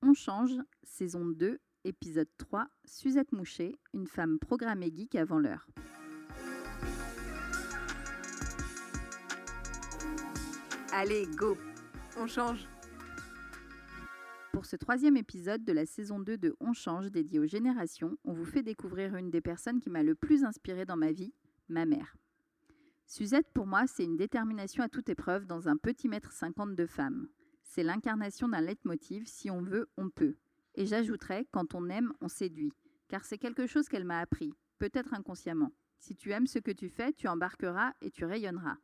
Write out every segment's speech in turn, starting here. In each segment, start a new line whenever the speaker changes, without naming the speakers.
On change, saison 2, épisode 3, Suzette Moucher, une femme programmée geek avant l'heure.
Allez, go On change
Pour ce troisième épisode de la saison 2 de On change dédié aux générations, on vous fait découvrir une des personnes qui m'a le plus inspirée dans ma vie, ma mère. Suzette, pour moi, c'est une détermination à toute épreuve dans un petit mètre cinquante de femme. C'est l'incarnation d'un leitmotiv si on veut, on peut. Et j'ajouterais quand on aime, on séduit, car c'est quelque chose qu'elle m'a appris, peut-être inconsciemment. Si tu aimes ce que tu fais, tu embarqueras et tu rayonneras.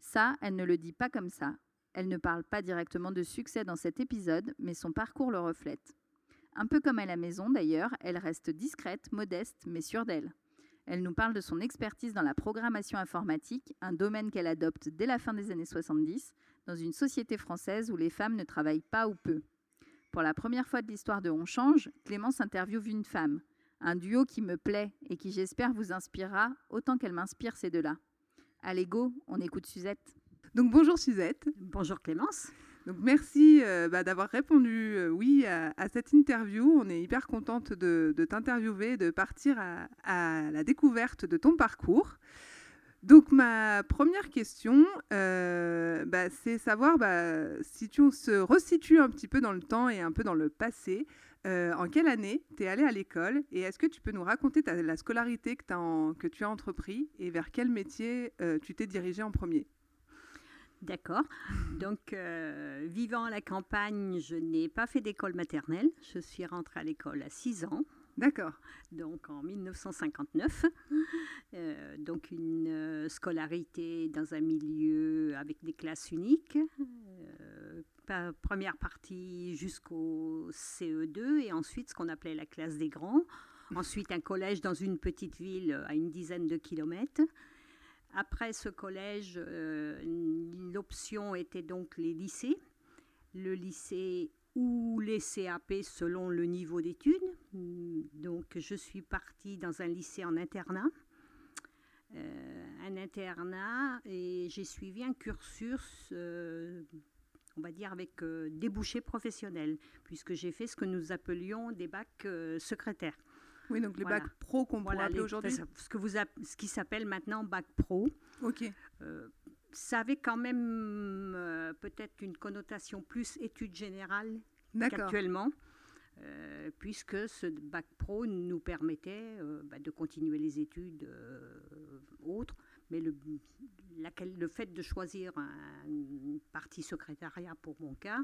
Ça, elle ne le dit pas comme ça. Elle ne parle pas directement de succès dans cet épisode, mais son parcours le reflète. Un peu comme à la maison d'ailleurs, elle reste discrète, modeste, mais sûre d'elle. Elle nous parle de son expertise dans la programmation informatique, un domaine qu'elle adopte dès la fin des années 70, dans une société française où les femmes ne travaillent pas ou peu. Pour la première fois de l'histoire de On Change, Clémence interviewe une femme, un duo qui me plaît et qui j'espère vous inspirera autant qu'elle m'inspire ces deux-là. Allez go, on écoute Suzette.
Donc bonjour Suzette.
Bonjour Clémence.
Donc merci euh, bah, d'avoir répondu euh, oui à, à, cette interview. On est hyper contente de, de t'interviewer, de partir à, à, la découverte de ton parcours. Donc ma première question, euh, bah, c'est savoir bah, si tu se resitues un petit peu dans le temps et un peu dans le passé. Euh, en quelle année tu es allée à l'école et est-ce que tu peux nous raconter la scolarité que, tu as entrepris et vers quel métier euh, tu t'es dirigée en premier?
D'accord. Donc, vivant à la campagne, je n'ai pas fait d'école maternelle. Je suis rentrée à l'école à 6 ans.
D'accord.
Donc, en 1959. Euh, donc, une euh, scolarité dans un milieu avec des classes uniques. Euh, première partie jusqu'au CE2 et ensuite ce qu'on appelait la classe des grands. Ensuite, un collège dans une petite ville à une dizaine de kilomètres. Après ce collège, l'option était donc les lycées. Le lycée ou les CAP selon le niveau d'études. Donc je suis partie dans un lycée en internat. Euh, un internat et j'ai suivi un cursus, euh, on va dire, avec euh, débouché professionnel, puisque j'ai fait ce que nous appelions des bacs euh, secrétaires.
Oui, donc les
Voilà.
bacs pro qu'on
Voilà,
aujourd'hui.
ce, que vous app- ce qui s'appelle maintenant bac pro.
Ok.
Ça avait quand même euh, peut-être une connotation plus études générales
D'accord.
qu'actuellement, euh, puisque ce bac pro nous permettait euh, bah, de continuer les études euh, autres, mais le, laquelle- le fait de choisir un, une partie secrétariat pour mon cas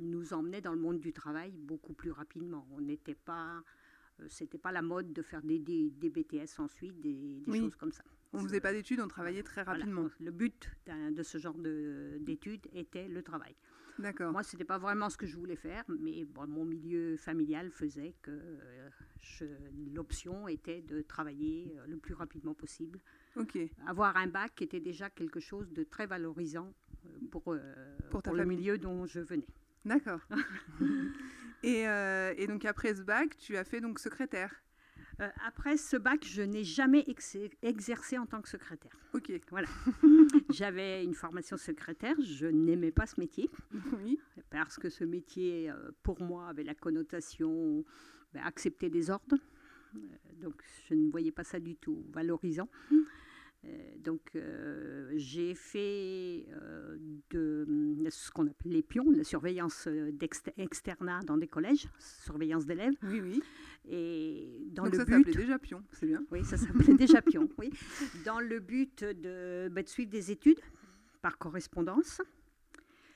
nous emmenait dans le monde du travail beaucoup plus rapidement. On n'était pas, c'était pas la mode de faire des, des, des BTS ensuite, des, des
Oui.
choses comme ça.
On faisait pas d'études, on travaillait très
Voilà.
rapidement.
Le but de ce genre de- d'études était le travail.
D'accord.
Moi, ce n'était pas vraiment ce que je voulais faire, mais bon, mon milieu familial faisait que euh, l'option était de travailler euh, le plus rapidement possible.
Ok.
Avoir un bac était déjà quelque chose de très valorisant euh, pour, euh,
Pour
le milieu dont je venais.
D'accord. et, euh, et donc après ce bac, tu as fait donc secrétaire.
Euh, après ce bac, je n'ai jamais ex- exercé en tant que secrétaire.
Ok.
J'avais une formation secrétaire, je n'aimais pas ce métier.
Oui.
parce que ce métier, euh, pour moi, avait la connotation ben, accepter des ordres. Euh, donc, je ne voyais pas ça du tout valorisant. Euh, donc, euh, j'ai fait euh, de, ce qu'on appelle les pions, la surveillance externat dans des collèges, surveillance d'élèves.
Oui, oui.
Et dans
donc
le
ça
but,
s'appelait déjà pion, c'est bien.
oui, ça s'appelait déjà pion, oui. Dans le but de, bah, de suivre des études par correspondance.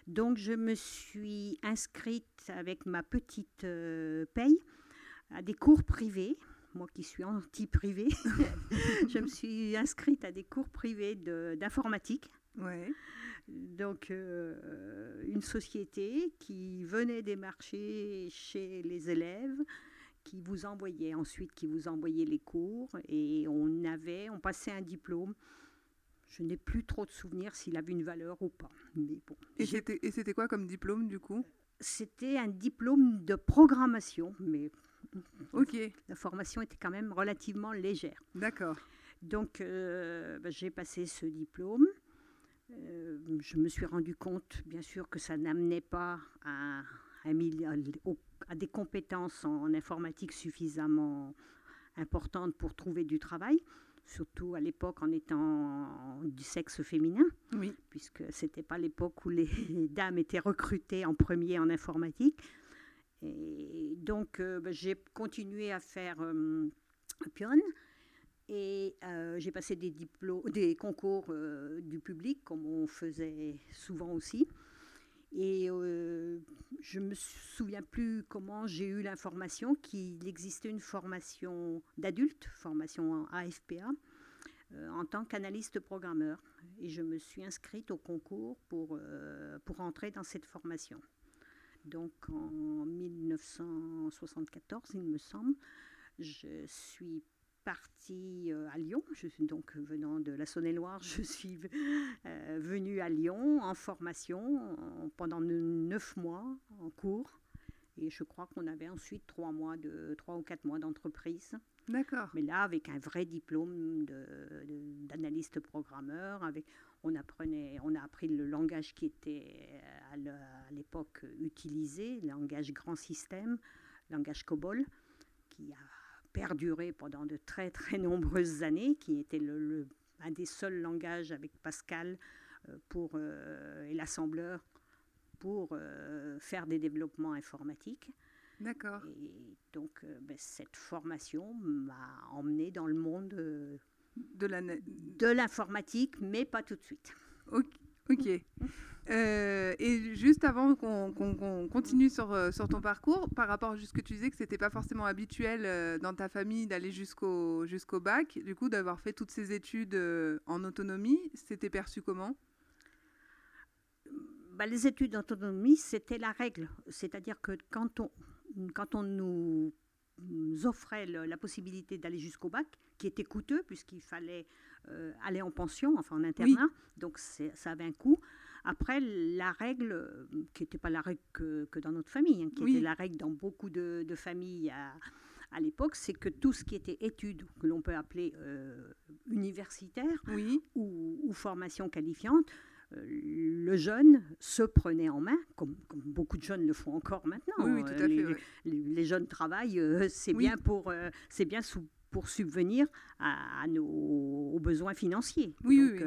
Donc, je me suis inscrite avec ma petite euh, paye à des cours privés. Moi qui suis anti-privé, je me suis inscrite à des cours privés d'informatique.
Ouais.
Donc, euh, une société qui venait démarcher chez les élèves, qui vous envoyait ensuite, qui vous envoyait les cours, et on avait, on passait un diplôme. Je n'ai plus trop de souvenirs s'il avait une valeur ou pas. Mais bon,
et c'était quoi comme diplôme du coup?
C'était un diplôme de programmation, mais La formation était quand même relativement légère.
D'accord.
Donc, euh, bah, j'ai passé ce diplôme. Euh, je me suis rendu compte, bien sûr, que ça n'amenait pas à a des compétences en informatique suffisamment importantes pour trouver du travail surtout à l'époque en étant du sexe féminin,
oui.
puisque ce n'était pas l'époque où les dames étaient recrutées en premier en informatique. Et donc, euh, bah, j'ai continué à faire euh, pionne et euh, j'ai passé des, concours du public, comme on faisait souvent aussi. Et je ne me souviens plus comment j'ai eu l'information qu'il existait une formation d'adulte, formation AFPA, euh, en tant qu'analyste programmeur. Et je me suis inscrite au concours pour, pour entrer dans cette formation. Donc en 1974, il me semble, je suis partie euh, à Lyon. Je suis donc venant de la Saône-et-Loire. Je suis euh, venue à Lyon en formation pendant neuf mois en cours. Et je crois qu'on avait ensuite trois mois de trois ou quatre mois d'entreprise.
D'accord.
Mais là, avec un vrai diplôme d'analyste programmeur, avec, on apprenait, on a appris le langage qui était à l'époque utilisé, le langage grand système, langage COBOL, qui a perduré pendant de très très nombreuses années, qui était le, un des seuls langages avec Pascal euh, pour, euh, et l'assembleur pour euh, faire des développements informatiques.
D'accord.
Et donc, ben, cette formation m'a emmené dans le monde
de
l'informatique, mais pas tout de suite.
Ok. Euh, et juste avant qu'on continue sur, euh, sur, ton parcours, par rapport à ce que tu disais que c'était pas forcément habituel euh, dans ta famille d'aller jusqu'au jusqu'au bac, du coup d'avoir fait toutes ces études en autonomie, c'était perçu comment?
Bah, Les études en autonomie, c'était la règle. C'est-à-dire que quand on, quand on nous offrait la possibilité d'aller jusqu'au bac, qui était coûteux puisqu'il fallait aller en pension, enfin en internat, donc ça avait un coût. Après, la règle, euh, qui n'était pas la règle que, dans notre famille, hein, qui était la règle dans beaucoup de, familles à, l'époque, c'est que tout ce qui était études, que l'on peut appeler euh, universitaire ou, formation qualifiante, euh, le jeune se prenait en main, comme, beaucoup de jeunes le font encore maintenant. les, jeunes travaillent, c'est bien pour, c'est bien pour subvenir à, nos, aux besoins financiers.
Oui,
Donc,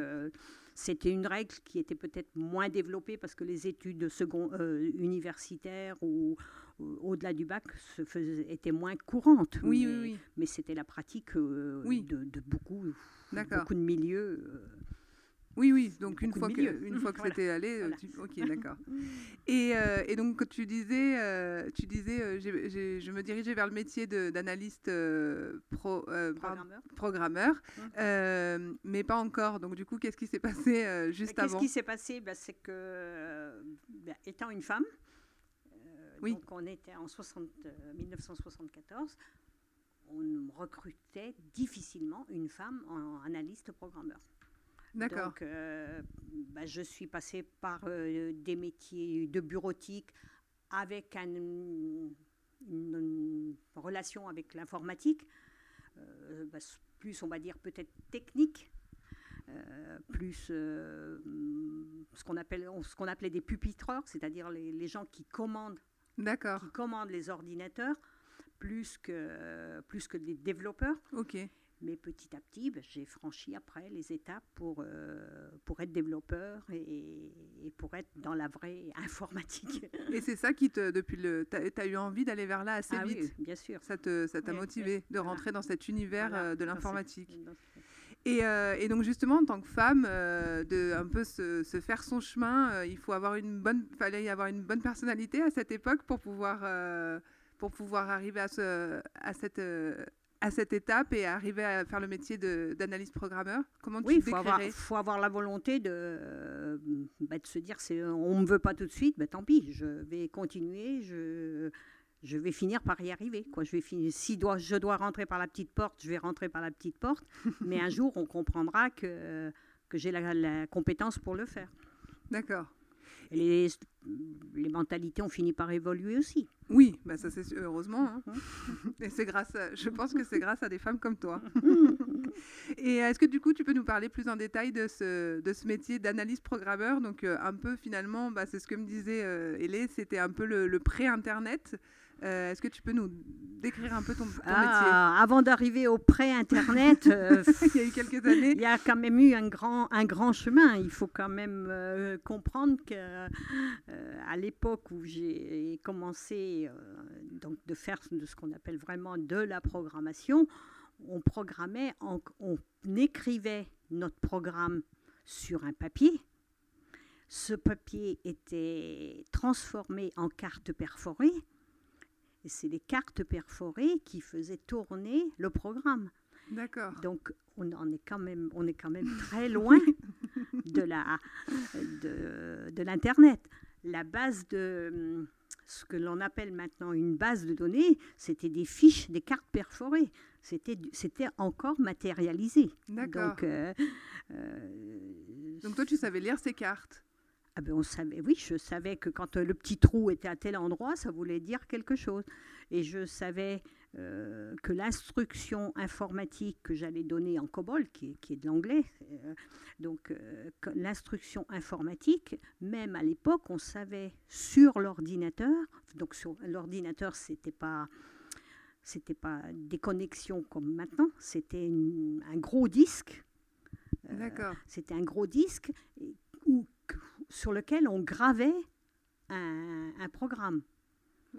c'était une règle qui était peut-être moins développée parce que les études second, euh, universitaires ou, au-delà du bac se faisaient, étaient moins courantes.
Oui,
mais,
oui, oui.
mais c'était la pratique euh, de, de, beaucoup, beaucoup de milieux. Euh,
oui, oui, donc une fois, que, une fois que c'était allé, euh, ok, d'accord. Et, euh, et, donc, tu disais, euh, tu disais je me dirigeais vers le métier d'analyste pro,
programmeur,
programmeur mmh. mais pas encore. Donc, du coup, qu'est-ce qui s'est passé juste avant
Qu'est-ce qui s'est passé? Bah, C'est que, bah, étant une femme, oui. donc on était en 60, 1974, on recrutait difficilement une femme en analyste programmeur.
D'accord.
Donc, euh, bah, je suis passée par euh, des métiers de bureautique avec une, relation avec l'informatique, euh, bah, plus on va dire peut-être technique, plus ce qu'on appelle ce qu'on appelait des pupitreurs, c'est-à-dire les, les, gens qui commandent,
qui
commandent les ordinateurs, plus que plus que les développeurs.
Ok.
Mais petit à petit, ben, j'ai franchi après les étapes pour, euh, pour être développeur et, pour être dans la vraie informatique.
Et c'est ça qui te, depuis le, tu as, eu envie d'aller vers là assez
ah
vite.
Oui, bien sûr.
Ça t'a ça motivé de rentrer dans cet univers euh, de l'informatique. Et, euh, et, donc justement, en tant que femme, de un peu se, se faire son chemin, il faut avoir une bonne, fallait y avoir une bonne personnalité à cette époque pour pouvoir, pour pouvoir arriver à, ce, à cette à cette étape et arriver à faire le métier d'analyse programmeur Comment
oui, tu il faut avoir, la volonté de, bah, de se dire on ne me veut pas tout de suite, bah, tant pis, je vais continuer, je, je vais finir par y arriver. Quoi. Je vais finir, si dois, je dois rentrer par la petite porte, je vais rentrer par la petite porte, mais un jour on comprendra que, que j'ai la, la compétence pour le faire.
D'accord.
Les, les mentalités ont fini par évoluer aussi.
Oui, bah ça c'est heureusement. Hein. Et c'est grâce, à, je pense que c'est grâce à des femmes comme toi. Et est-ce que du coup tu peux nous parler plus en détail de ce, de ce métier d'analyse programmeur? Donc euh, un peu finalement, bah, c'est ce que me disait euh, c'était un peu le, le pré-internet. Euh, est-ce que tu peux nous décrire un peu ton,
Ah,
métier?
avant d'arriver au pré-internet, euh,
Il y a eu quelques années.
il y a quand même eu un grand, un grand chemin. Il faut quand même euh, comprendre que euh, à l'époque où j'ai commencé donc de faire de ce qu'on appelle vraiment de la programmation, on programmait, on écrivait notre programme sur un papier. Ce papier était transformé en carte perforée. Et c'est les cartes perforées qui faisaient tourner le programme.
D'accord.
Donc, on en est quand même, on est quand même très loin de la, de, de l'internet. La base de ce que l'on appelle maintenant une base de données, c'était des fiches, des cartes perforées. C'était, c'était encore matérialisé.
D'accord.
Donc, euh, euh,
Donc toi tu savais lire ces cartes.
Ah ben, on savait, oui, je savais que quand euh, le petit trou était à tel endroit, ça voulait dire quelque chose. Et je savais euh, que l'instruction informatique que j'allais donner en COBOL, qui est, qui est de l'anglais, euh, donc euh, l'instruction informatique, même à l'époque, on savait sur l'ordinateur, donc sur l'ordinateur, c'était pas c'était pas des connexions comme maintenant, c'était un gros disque
D'accord.
c'était un gros disque et- où- sur lequel on gravait un, un programme.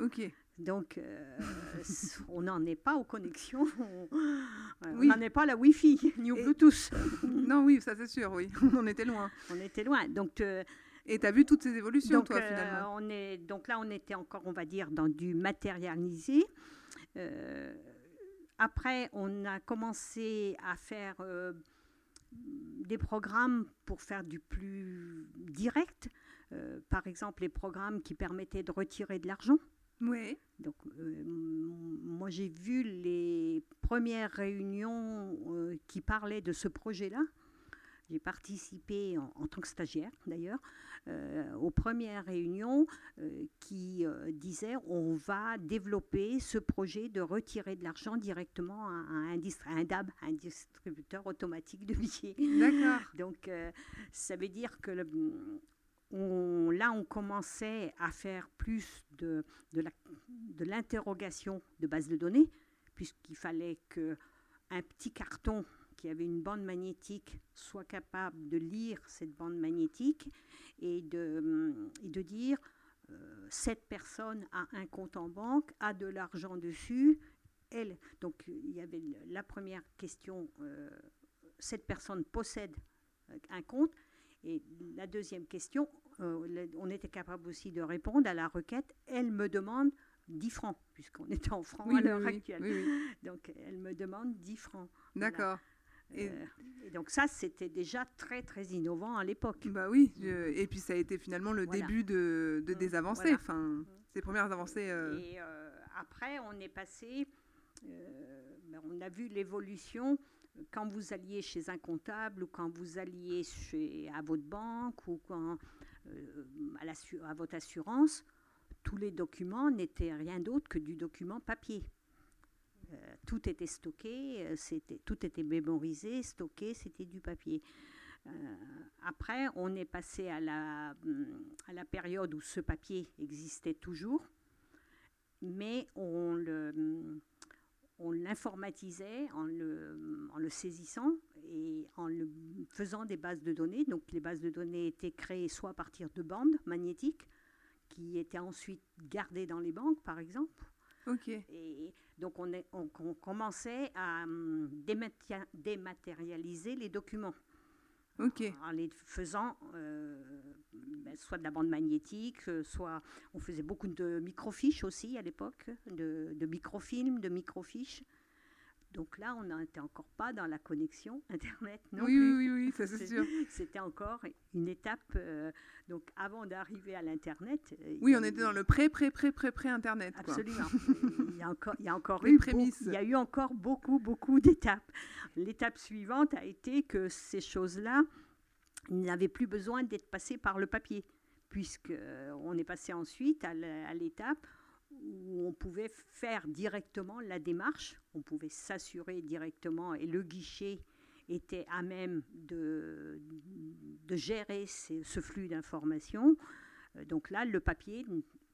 Ok.
Donc, euh, on n'en est pas aux connexions, on
Oui.
n'en est pas à la Wi-Fi ni au
Et-
Bluetooth.
Non oui, ça c'est sûr, oui. On était loin.
On était loin. Donc, euh,
Et tu as vu toutes ces évolutions
donc,
toi
euh,
finalement?
on est, donc là, on était encore, on va dire, dans du matérialisé. Après, on a commencé à faire des programmes pour faire du plus direct. Euh, par exemple, les programmes qui permettaient de retirer de l'argent.
Oui.
Donc, euh, moi, j'ai vu les premières réunions euh, qui parlaient de ce projet-là. J'ai participé en, en tant que stagiaire, d'ailleurs, euh, aux premières réunions euh, qui euh, disaient on va développer ce projet de retirer de l'argent directement à, un, distri- à un DAB, un distributeur automatique de billets.
D'accord.
Donc, ça veut dire que le- on- là, on commençait à faire plus de, de la- de l'interrogation de base de données, puisqu'il fallait que un petit carton qui avait une bande magnétique soit capable de lire cette bande magnétique et de, et de dire euh, cette personne a un compte en banque, a de l'argent dessus. Elle, donc il y avait la première question, euh, cette personne possède euh, un compte. Et la deuxième question, euh, on était capable aussi de répondre à la requête, elle me demande 10 francs, puisqu'on était en francs
Oui,
à l'heure
oui,
actuelle.
oui.
Donc elle me demande 10 francs.
D'accord. Et-
Euh, et donc ça, c'était déjà très très innovant à l'époque.
Bah oui, je- et puis ça a été finalement le
Voilà.
début de, de
Mm,
des avancées,
voilà.
enfin, ces premières avancées. euh,
Et euh, après, on est passé, ben, on a vu l'évolution quand vous alliez chez un comptable ou quand vous alliez chez, à votre banque ou quand, à, l'assu- à votre assurance, tous les documents n'étaient rien d'autre que du document papier. Euh, tout était stocké, euh, c'était, tout était mémorisé, stocké, c'était du papier. Euh, après, on est passé à la, hum, à la période où ce papier existait toujours, mais on le, on l'informatisait en le, en le saisissant et en le faisant des bases de données. Donc les bases de données étaient créées soit à partir de bandes magnétiques qui étaient ensuite gardées dans les banques, par exemple.
Ok.
Et donc on, est, on, on commençait à hum, dématérialiser les documents en les faisant euh, ben, soit de la bande magnétique, euh, soit on faisait beaucoup de microfiches aussi à l'époque, de, de microfilms, de microfiches. Donc là, on n'était encore pas dans la connexion Internet non
oui,
plus.
oui, oui, oui, ça c'est sûr.
C'était encore une étape. euh, donc avant d'arriver à l'Internet. euh,
Oui, on était dans le pré, pré, pré, pré, pré Internet. Quoi.
Absolument. il y a encore, il y a encore
Les
eu
prémices.
beaucoup- il y a eu encore beaucoup, beaucoup d'étapes. L'étape suivante a été que ces choses-là n'avaient plus besoin d'être passées par le papier, puisqu'on est passé ensuite à l'étape où on pouvait faire directement la démarche, on pouvait s'assurer directement et le guichet était à même de, de gérer ce flux d'informations. Euh, donc là, le papier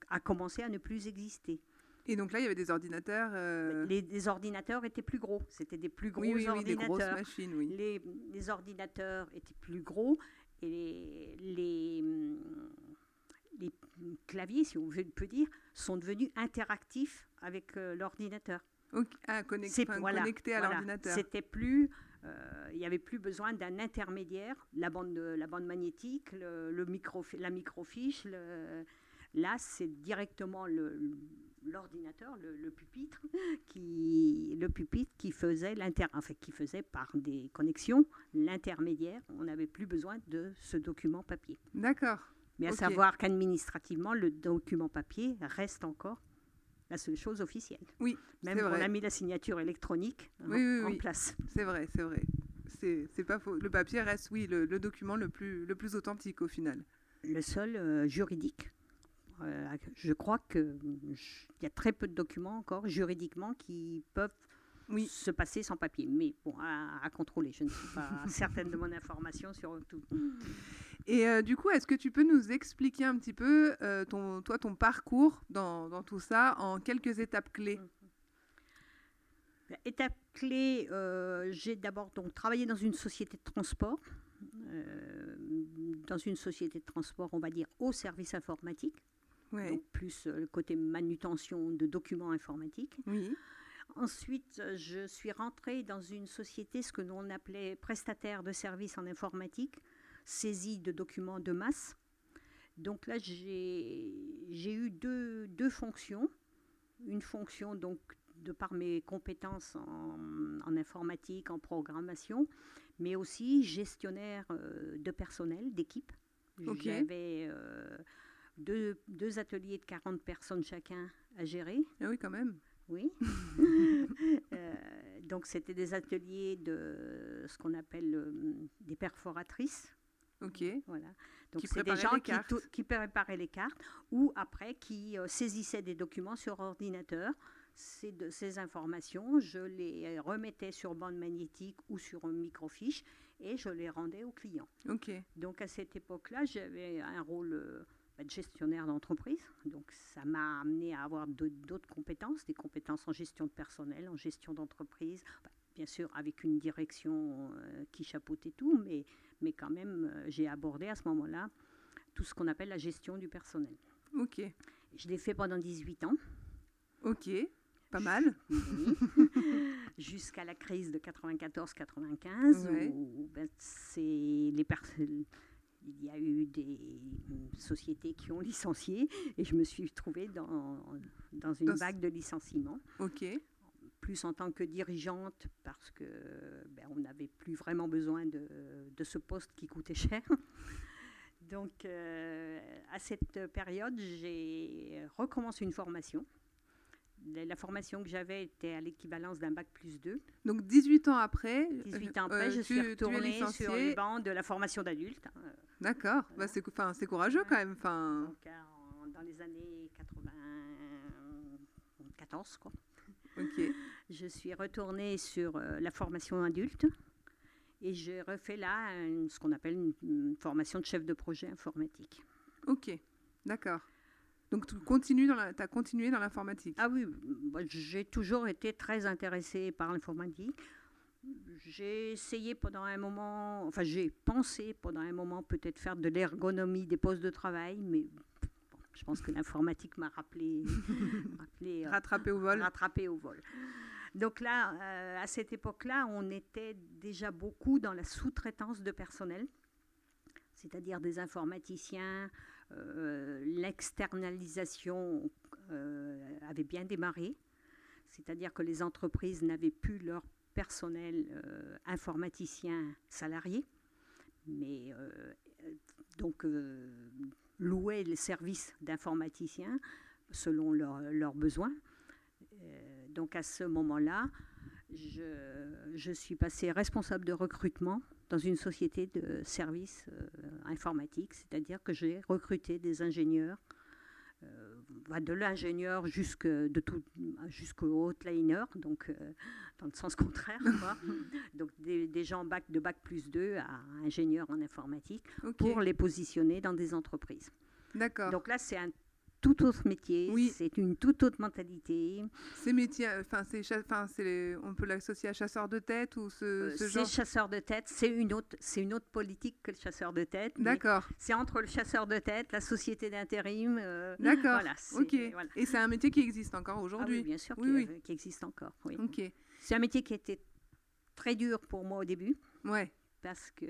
a commencé à ne plus exister.
Et donc là, il y avait des ordinateurs. Euh,
les, ordinateurs étaient plus gros. C'était des plus gros
oui,
ordinateurs.
des grosses machines, oui.
Les, les, ordinateurs étaient plus gros et les, les, claviers, si on peut dire, sont devenus interactifs avec euh, l'ordinateur.
Ah, connecté, à l'ordinateur.
C'était plus euh, il n'y avait plus besoin d'un intermédiaire, la bande, la bande magnétique, le, micro, la microfiche. là, c'est directement l'ordinateur, le, pupitre, qui, le pupitre qui faisait, enfin, qui faisait par des connexions l'intermédiaire. On n'avait plus besoin de ce document papier.
D'accord.
Mais à savoir qu'administrativement, le document papier reste encore la seule chose officielle.
Oui,
Même on a mis la signature électronique en, place.
C'est vrai, c'est vrai. C'est pas faux. Le papier reste, oui, le, document le plus, le plus authentique au final.
Le seul euh, juridique. Euh, je crois qu'il y a très peu de documents encore juridiquement qui peuvent oui. se passer sans papier. Mais bon, à, à contrôler. Je ne suis pas certaine de mon information sur tout.
Et euh, du coup, est-ce que tu peux nous expliquer un petit peu euh, ton, toi, ton parcours dans, dans, tout ça en quelques étapes clés? Mmh.
Étape clé, euh, j'ai d'abord donc travaillé dans une société de transport, dans une société de transport, on va dire au service informatique, donc plus le côté manutention de documents informatiques.
Oui.
Ensuite, je suis rentrée dans une société, ce que l'on appelait prestataire de services en informatique, saisie de documents de masse. Donc là, j'ai eu deux, deux, fonctions. Une fonction, donc, de par mes compétences en, informatique, en programmation, mais aussi gestionnaire euh, de personnel, d'équipe. J'avais euh, deux, deux, ateliers de 40 personnes chacun à gérer.
Ah oui, quand même.
Oui. Euh, donc, c'était des ateliers de ce qu'on appelle des perforatrices.
Ok.
Voilà. Donc c'est des gens qui, qui, préparaient les cartes ou après qui euh, saisissaient des documents sur ordinateur. Ces, de, ces informations, je les remettais sur bande magnétique ou sur un microfiche et je les rendais aux clients.
Ok.
Donc à cette époque-là, j'avais un rôle gestionnaire d'entreprise. Donc ça m'a amené à avoir d'autres compétences, des compétences en gestion de personnel, en gestion d'entreprise, bah, bien sûr avec une direction euh, qui chapeautait tout, mais mais quand même, euh, j'ai abordé à ce moment-là tout ce qu'on appelle la gestion du personnel.
Ok.
Je l'ai fait pendant 18 ans.
Ok, pas mal.
Jusqu'à la crise de 94-95, où, ben, c'est les personnes il y a eu des sociétés qui ont licencié et je me suis trouvée dans, dans une vague de licenciements.
Ok
plus en tant que dirigeante parce que ben, on n'avait plus vraiment besoin de, de, ce poste qui coûtait cher. Donc euh, à cette période, j'ai recommencé une formation. La formation que j'avais était à l'équivalence d'un bac plus 2.
Donc 18 ans après
18 ans après, euh, je suis retournée sur les bancs de la formation d'adulte. Hein.
D'accord, bah, c'est courageux quand même.
dans les années 94, quoi. Je suis retournée sur euh, la formation adulte et j'ai refait là ce qu'on appelle une, formation de chef de projet informatique.
Ok, d'accord. Donc tu continues dans as continué dans l'informatique
Ah oui, j'ai toujours été très intéressée par l'informatique. J'ai essayé pendant un moment, enfin j'ai pensé pendant un moment peut-être faire de l'ergonomie des postes de travail, mais je pense que l'informatique m'a rappelé,
rappelé euh, rattrapé au vol.
Rattrapé au vol. Donc là, euh, à cette époque-là, on était déjà beaucoup dans la sous-traitance de personnel, c'est-à-dire des informaticiens. Euh, l'externalisation avait bien démarré, c'est-à-dire que les entreprises n'avaient plus leur personnel informaticien salarié, mais donc louer les services d'informaticiens selon leurs besoins. Euh, donc à ce moment-là, je, suis passée responsable de recrutement dans une société de services euh, informatiques, c'est-à-dire que j'ai recruté des ingénieurs, euh, de l'ingénieur jusqu'au hotliner, donc euh, dans le sens contraire, donc des, gens bac, de bac plus 2 à ingénieurs en informatique, pour les positionner dans des entreprises.
D'accord.
Donc là, c'est un tout autre métier, oui. c'est une toute autre mentalité.
Ces métiers, euh, enfin, c'est, on peut l'associer à chasseur de tête ou ce, euh, ce genre?
C'est chasseur de tête, c'est une autre, c'est une autre politique que le chasseur de tête.
D'accord.
C'est entre le chasseur de tête, la société d'intérim.
Euh, D'accord. Voilà, ok. Et c'est un métier qui existe encore aujourd'hui? Ah
oui, bien sûr, qui, qui, existe encore. Oui.
Ok.
C'est un métier qui était très dur pour moi au début.
Ouais.
Parce que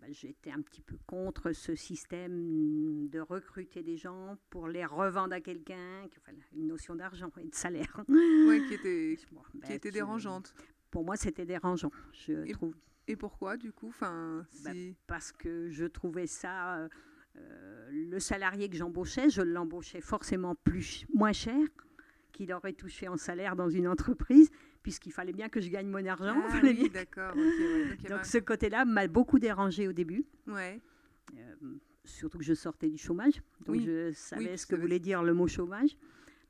bah, j'étais un petit peu contre ce système de recruter des gens pour les revendre à quelqu'un, enfin, une notion d'argent et de salaire.
Oui, qui était, qui était dérangeante.
Pour moi, c'était dérangeant, je
et,
trouve.
Et pourquoi, du coup enfin,
bah, Parce que je trouvais ça... Euh, euh, le salarié que j'embauchais, je l'embauchais forcément plus, moins cher qu'il aurait touché en salaire dans une entreprise puisqu'il fallait bien que je gagne mon argent.
Ah, oui, d'accord.
Donc ce côté-là m'a beaucoup dérangé au début.
Ouais.
Euh, surtout que je sortais du chômage, donc je savais ce que voulait dire le mot chômage.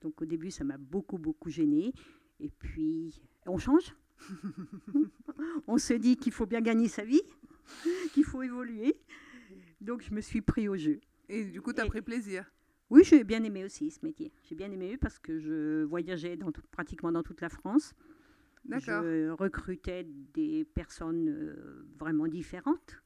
Donc au début, ça m'a beaucoup, beaucoup gêné. Et puis, on change. on se dit qu'il faut bien gagner sa vie, qu'il faut évoluer. Donc je me suis pris au jeu.
Et du coup, tu as pris plaisir
Oui, j'ai bien aimé aussi ce métier. J'ai bien aimé parce que je voyageais dans pratiquement dans toute la France. Je recrutais des personnes euh, vraiment différentes.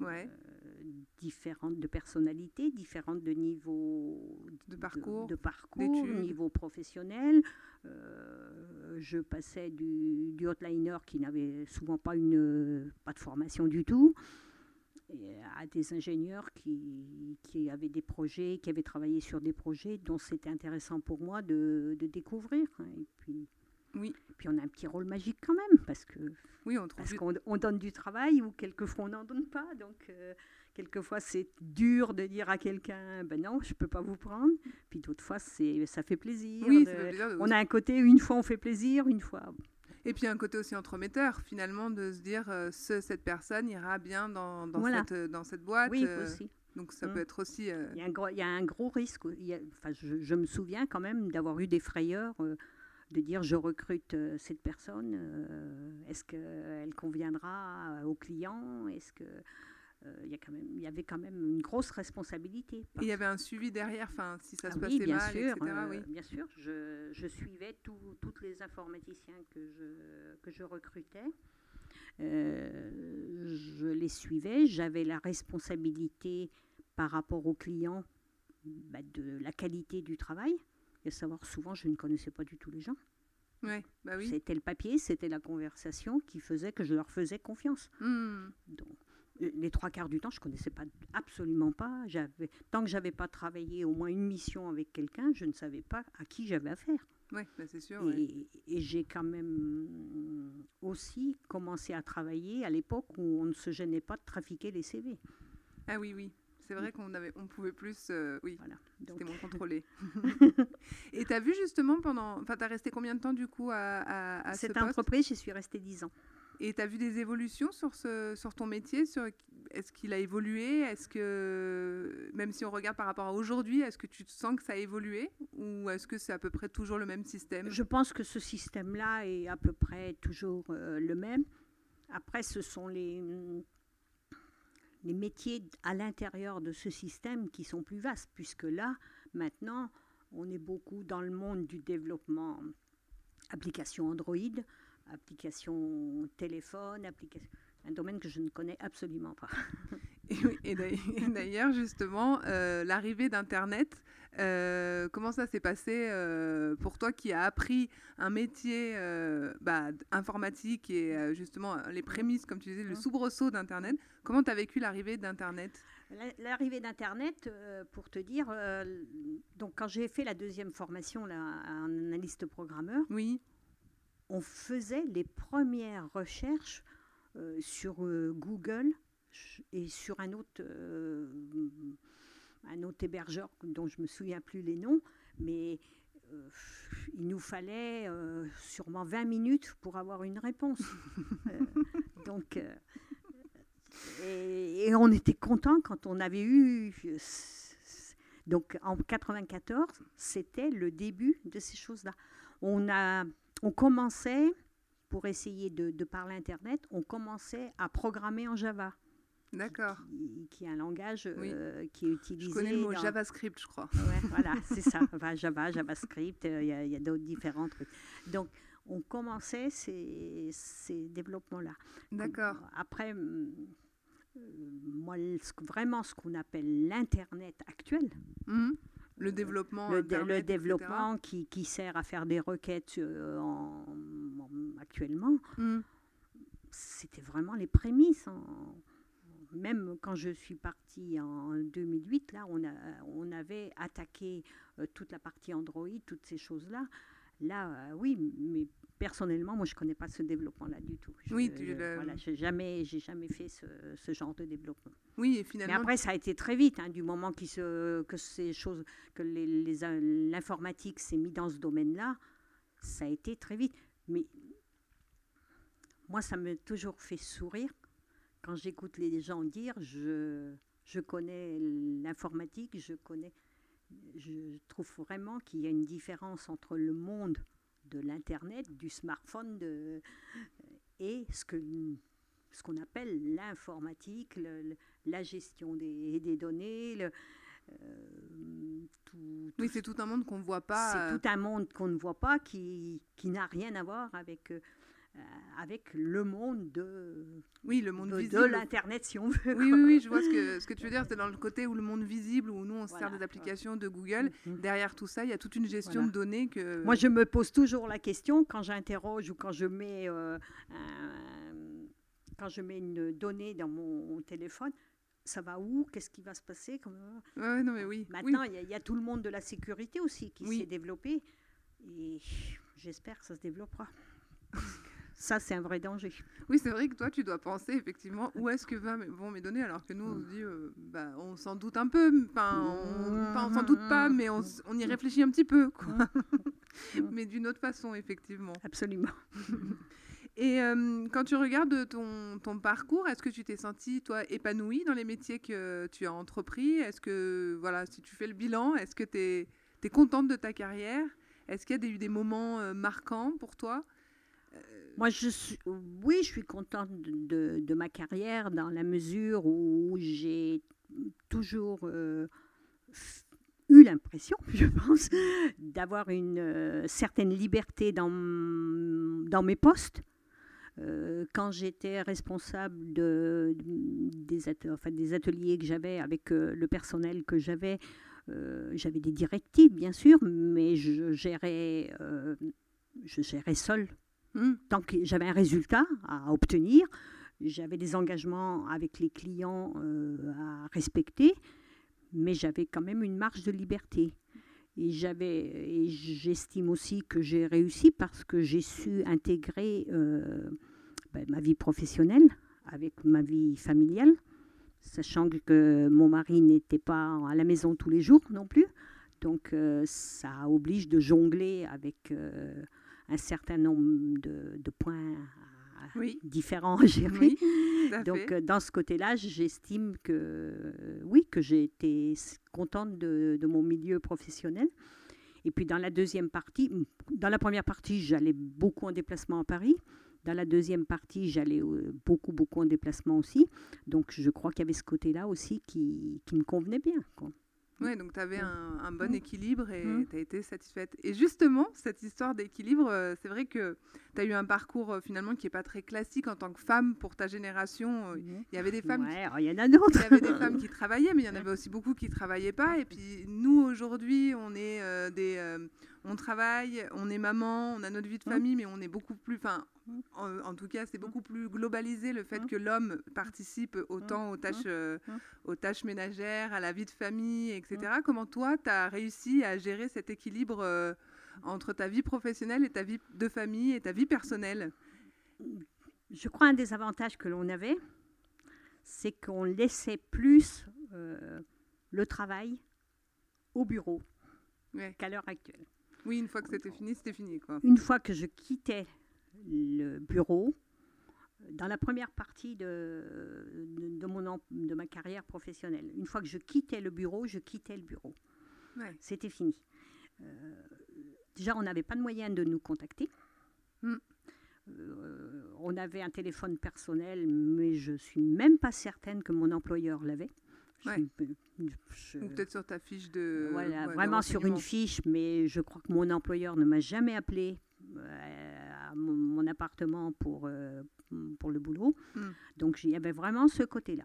Ouais.
Euh, différentes de personnalité, différentes de niveau
de parcours,
de, parcours niveau professionnel. Euh, je passais du, du hotliner qui n'avait souvent pas, une, pas de formation du tout à des ingénieurs qui, qui, avaient des projets, qui avaient travaillé sur des projets dont c'était intéressant pour moi de, de découvrir. Et puis,
oui.
Puis on a un petit rôle magique quand même, parce que
oui, on
parce qu'on on donne du travail ou quelquefois on n'en donne pas. Donc euh, quelquefois c'est dur de dire à quelqu'un ben non, je peux pas vous prendre. Puis d'autres fois c'est ça fait plaisir.
Oui, fait plaisir
On a un côté une fois on fait plaisir, une fois.
Et puis un côté aussi entremetteur, finalement, de se dire euh, ce, cette personne ira bien dans, dans, cette, dans cette boîte.
Oui, euh, aussi.
Donc ça peut mm. être aussi.
Il, y a un gros, il y a un gros risque. je, me souviens quand même d'avoir eu des frayeurs de dire je recrute euh, cette personne, euh, est-ce qu'elle conviendra au client Est-ce que euh, il il y avait quand même une grosse responsabilité.
Il y avait un suivi derrière, enfin, si ça se
ah
passait
bien
mal,
sûr,
etc. oui.
Bien sûr, je, je suivais tous les informaticiens que je, que je recrutais. je les suivais, j'avais la responsabilité par rapport au client bah, de la qualité du travail et savoir, souvent, je ne connaissais pas du tout les gens.
Ouais, bah oui.
C'était le papier, c'était la conversation qui faisait que je leur faisais confiance.
Hmm.
Donc, euh, les trois quarts du temps, je connaissais pas absolument pas. J'avais tant que j'avais pas travaillé au moins une mission avec quelqu'un, je ne savais pas à qui j'avais affaire.
Oui, bah c'est sûr.
Et, et j'ai quand même aussi commencé à travailler à l'époque où on ne se gênait pas de trafiquer les CV.
Ah oui, oui. C'est vrai qu'on avait, on pouvait plus, euh, oui, voilà. c'était moins contrôlé. et tu as vu justement pendant, enfin, tu as resté combien de temps du coup à, à,
Cette entreprise, j'y suis restée 10 ans.
Et tu as vu des évolutions sur, ce, sur ton métier? Sur, Est-ce qu'il a évolué? Est-ce que, même si on regarde par rapport à aujourd'hui, est-ce que tu sens que ça a évolué? Ou est-ce que c'est à peu près toujours le même système?
Je pense que ce système-là est à peu près toujours euh, le même. Après, ce sont les, les métiers à l'intérieur de ce système qui sont plus vastes, puisque là, maintenant, on est beaucoup dans le monde du développement application Android, application téléphone, application un domaine que je ne connais absolument pas.
Et, d'ailleurs, justement, euh, l'arrivée d'Internet, euh, comment ça s'est passé euh, pour toi qui as appris un métier bah, informatique et justement les prémices, comme tu disais, le mmh. soubresaut d'Internet Comment tu as vécu l'arrivée d'Internet?
L'arrivée d'Internet, pour te dire, donc quand j'ai fait la deuxième formation là, en analyste programmeur,
oui.
on faisait les premières recherches euh, sur euh, Google et sur un autre, euh, un autre hébergeur dont je me souviens plus les noms, mais euh, il nous fallait euh, sûrement 20 minutes pour avoir une réponse. Euh, donc, et, et on était content quand on avait eu. Donc en 94, c'était le début de ces choses-là. On, a, on commençait, pour essayer de, de parler Internet, on commençait à programmer en Java,
D'accord.
qui, qui est un langage
Oui.
euh, qui est utilisé.
Je connais le mot
dans-
JavaScript, je crois.
Ouais, voilà, c'est ça. Enfin, Java, JavaScript, euh, il y a, il y a d'autres différents trucs. Donc, on commençait ces, ces développements-là.
D'accord.
Après, euh, moi, le- ce que- vraiment ce qu'on appelle l'Internet actuel,
Mhm. Le développement.
le, le
Internet, etc.
développement qui, qui sert à faire des requêtes en- en- actuellement,
Mhm.
c'était vraiment les prémices. en- Même quand je suis partie en 2008, là, on, a, on avait attaqué euh, toute la partie Android, toutes ces choses-là. Là, euh, oui, mais personnellement, moi, je ne connais pas ce développement-là du tout. Je,
Oui, tu le-
voilà, j'ai jamais, j'ai jamais fait ce, ce genre de développement.
Oui, et
Mais
finalement.
après, ça a été très vite, hein, du moment se, que ces choses, que les- les- l'informatique s'est mis dans ce domaine-là, ça a été très vite. Mais moi, ça m'a toujours fait sourire quand j'écoute les gens dire je, je connais l'informatique, je connais. Je trouve vraiment qu'il y a une différence entre le monde de l'Internet, du smartphone de, et ce que ce qu'on appelle l'informatique, la gestion des, des données, le, euh, tout,
Oui, c'est tout un monde qu'on ne voit pas.
c'est
euh,
tout un monde qu'on ne voit pas qui, qui n'a rien à voir avec, euh, avec le monde de,
Oui, le monde
de, de
visible.
l'Internet, si on veut.
Oui, oui, oui, je vois ce que, ce que tu veux dire. C'est dans le côté où le monde visible, où nous, on se
Voilà,
sert des applications de Google.
Mhm.
Derrière tout ça, il y a toute une gestion
Voilà.
de données que.
Moi, je me pose toujours la question quand j'interroge ou quand je mets, euh, un- quand je mets une donnée dans mon téléphone. Ça va où? Qu'est-ce qui va se passer? Comment-
Ouais, ouais, non, mais oui. oui.
Maintenant, il y a- il y, a tout le monde de la sécurité aussi qui
Oui.
s'est développé. Et j'espère que ça se développera. Ça, c'est un vrai danger.
Oui, c'est vrai que toi, tu dois penser effectivement où est-ce que vont mes données, alors que nous, on se dit, euh, bah, on s'en doute un peu, enfin, on, s'en doute pas, mais on, y réfléchit un petit peu, quoi. mais d'une autre façon, effectivement.
Absolument.
Et euh, quand tu regardes ton, ton parcours, est-ce que tu t'es senti, toi, épanoui dans les métiers que tu as entrepris? Est-ce que, voilà, si tu fais le bilan, est-ce que tu es, contente de ta carrière? Est-ce qu'il y a des- eu des moments euh, marquants pour toi?
Moi, oui, je suis contente de, ma carrière dans la mesure où j'ai toujours euh, eu l'impression, je pense, d'avoir une euh, certaine liberté dans, mes postes. Euh, quand j'étais responsable de, des, des ateliers que j'avais avec le personnel que j'avais, j'avais des directives, bien sûr, mais je gérais, je gérais seule tant que j'avais un résultat à obtenir, j'avais des engagements avec les clients euh, à respecter, mais j'avais quand même une marge de liberté. Et j'avais, j'estime aussi que j'ai réussi parce que j'ai su intégrer euh, ben, ma vie professionnelle avec ma vie familiale, sachant que mon mari n'était pas à la maison tous les jours non plus. Donc euh, ça oblige de jongler avec un certain nombre de, de points
Oui.
différents à gérer.
Oui,
Donc euh, dans ce côté-là, j'estime que euh, oui, que j'ai été contente de, de mon milieu professionnel. Et puis dans la deuxième partie, dans la première partie, j'allais beaucoup en déplacement à Paris. Dans la deuxième partie, j'allais euh, beaucoup, beaucoup en déplacement aussi. Donc je crois qu'il y avait ce côté-là aussi qui, qui me convenait bien. quoi.
Ouais, donc tu avais
Mm.
un, un bon
Mm.
équilibre et
Mm.
tu as été satisfaite. Et justement, cette histoire d'équilibre, euh, c'est vrai que tu as eu un parcours euh, finalement qui n'est pas très classique en tant que femme pour ta génération. euh, Il y avait des femmes qui
Ouais, alors, il y en a d'autres.
Il y avait des femmes qui travaillaient, mais il y en avait aussi beaucoup qui travaillaient pas. Et puis nous aujourd'hui, on est des, on travaille, on est maman, on a notre vie de
Mm.
famille, mais on est beaucoup plus, enfin, en, en tout cas, c'est beaucoup plus globalisé le fait
Mm.
que l'homme participe autant aux tâches, euh, aux tâches ménagères, à la vie de famille, etc. Comment toi, tu as réussi à gérer cet équilibre euh, entre ta vie professionnelle et ta vie de famille et ta vie personnelle?
Je crois un des avantages que l'on avait, c'est qu'on laissait plus euh, le travail au bureau
Ouais.
qu'à l'heure actuelle.
Oui, une fois que c'était fini, c'était fini. Quoi.
Une fois que je quittais le bureau, dans la première partie de, de, mon, de ma carrière professionnelle, une fois que je quittais le bureau, je quittais le bureau. C'était fini. Euh, déjà, on n'avait pas de moyen de nous contacter. Mm. Euh, on avait un téléphone personnel, mais je suis même pas certaine que mon employeur l'avait.
Ou peut-être sur ta fiche de.
Voilà, vraiment sur une fiche, mais je crois que mon employeur ne m'a jamais appelé euh, à mon, appartement pour, euh, pour le boulot. Hmm. Donc il y avait vraiment ce côté-là.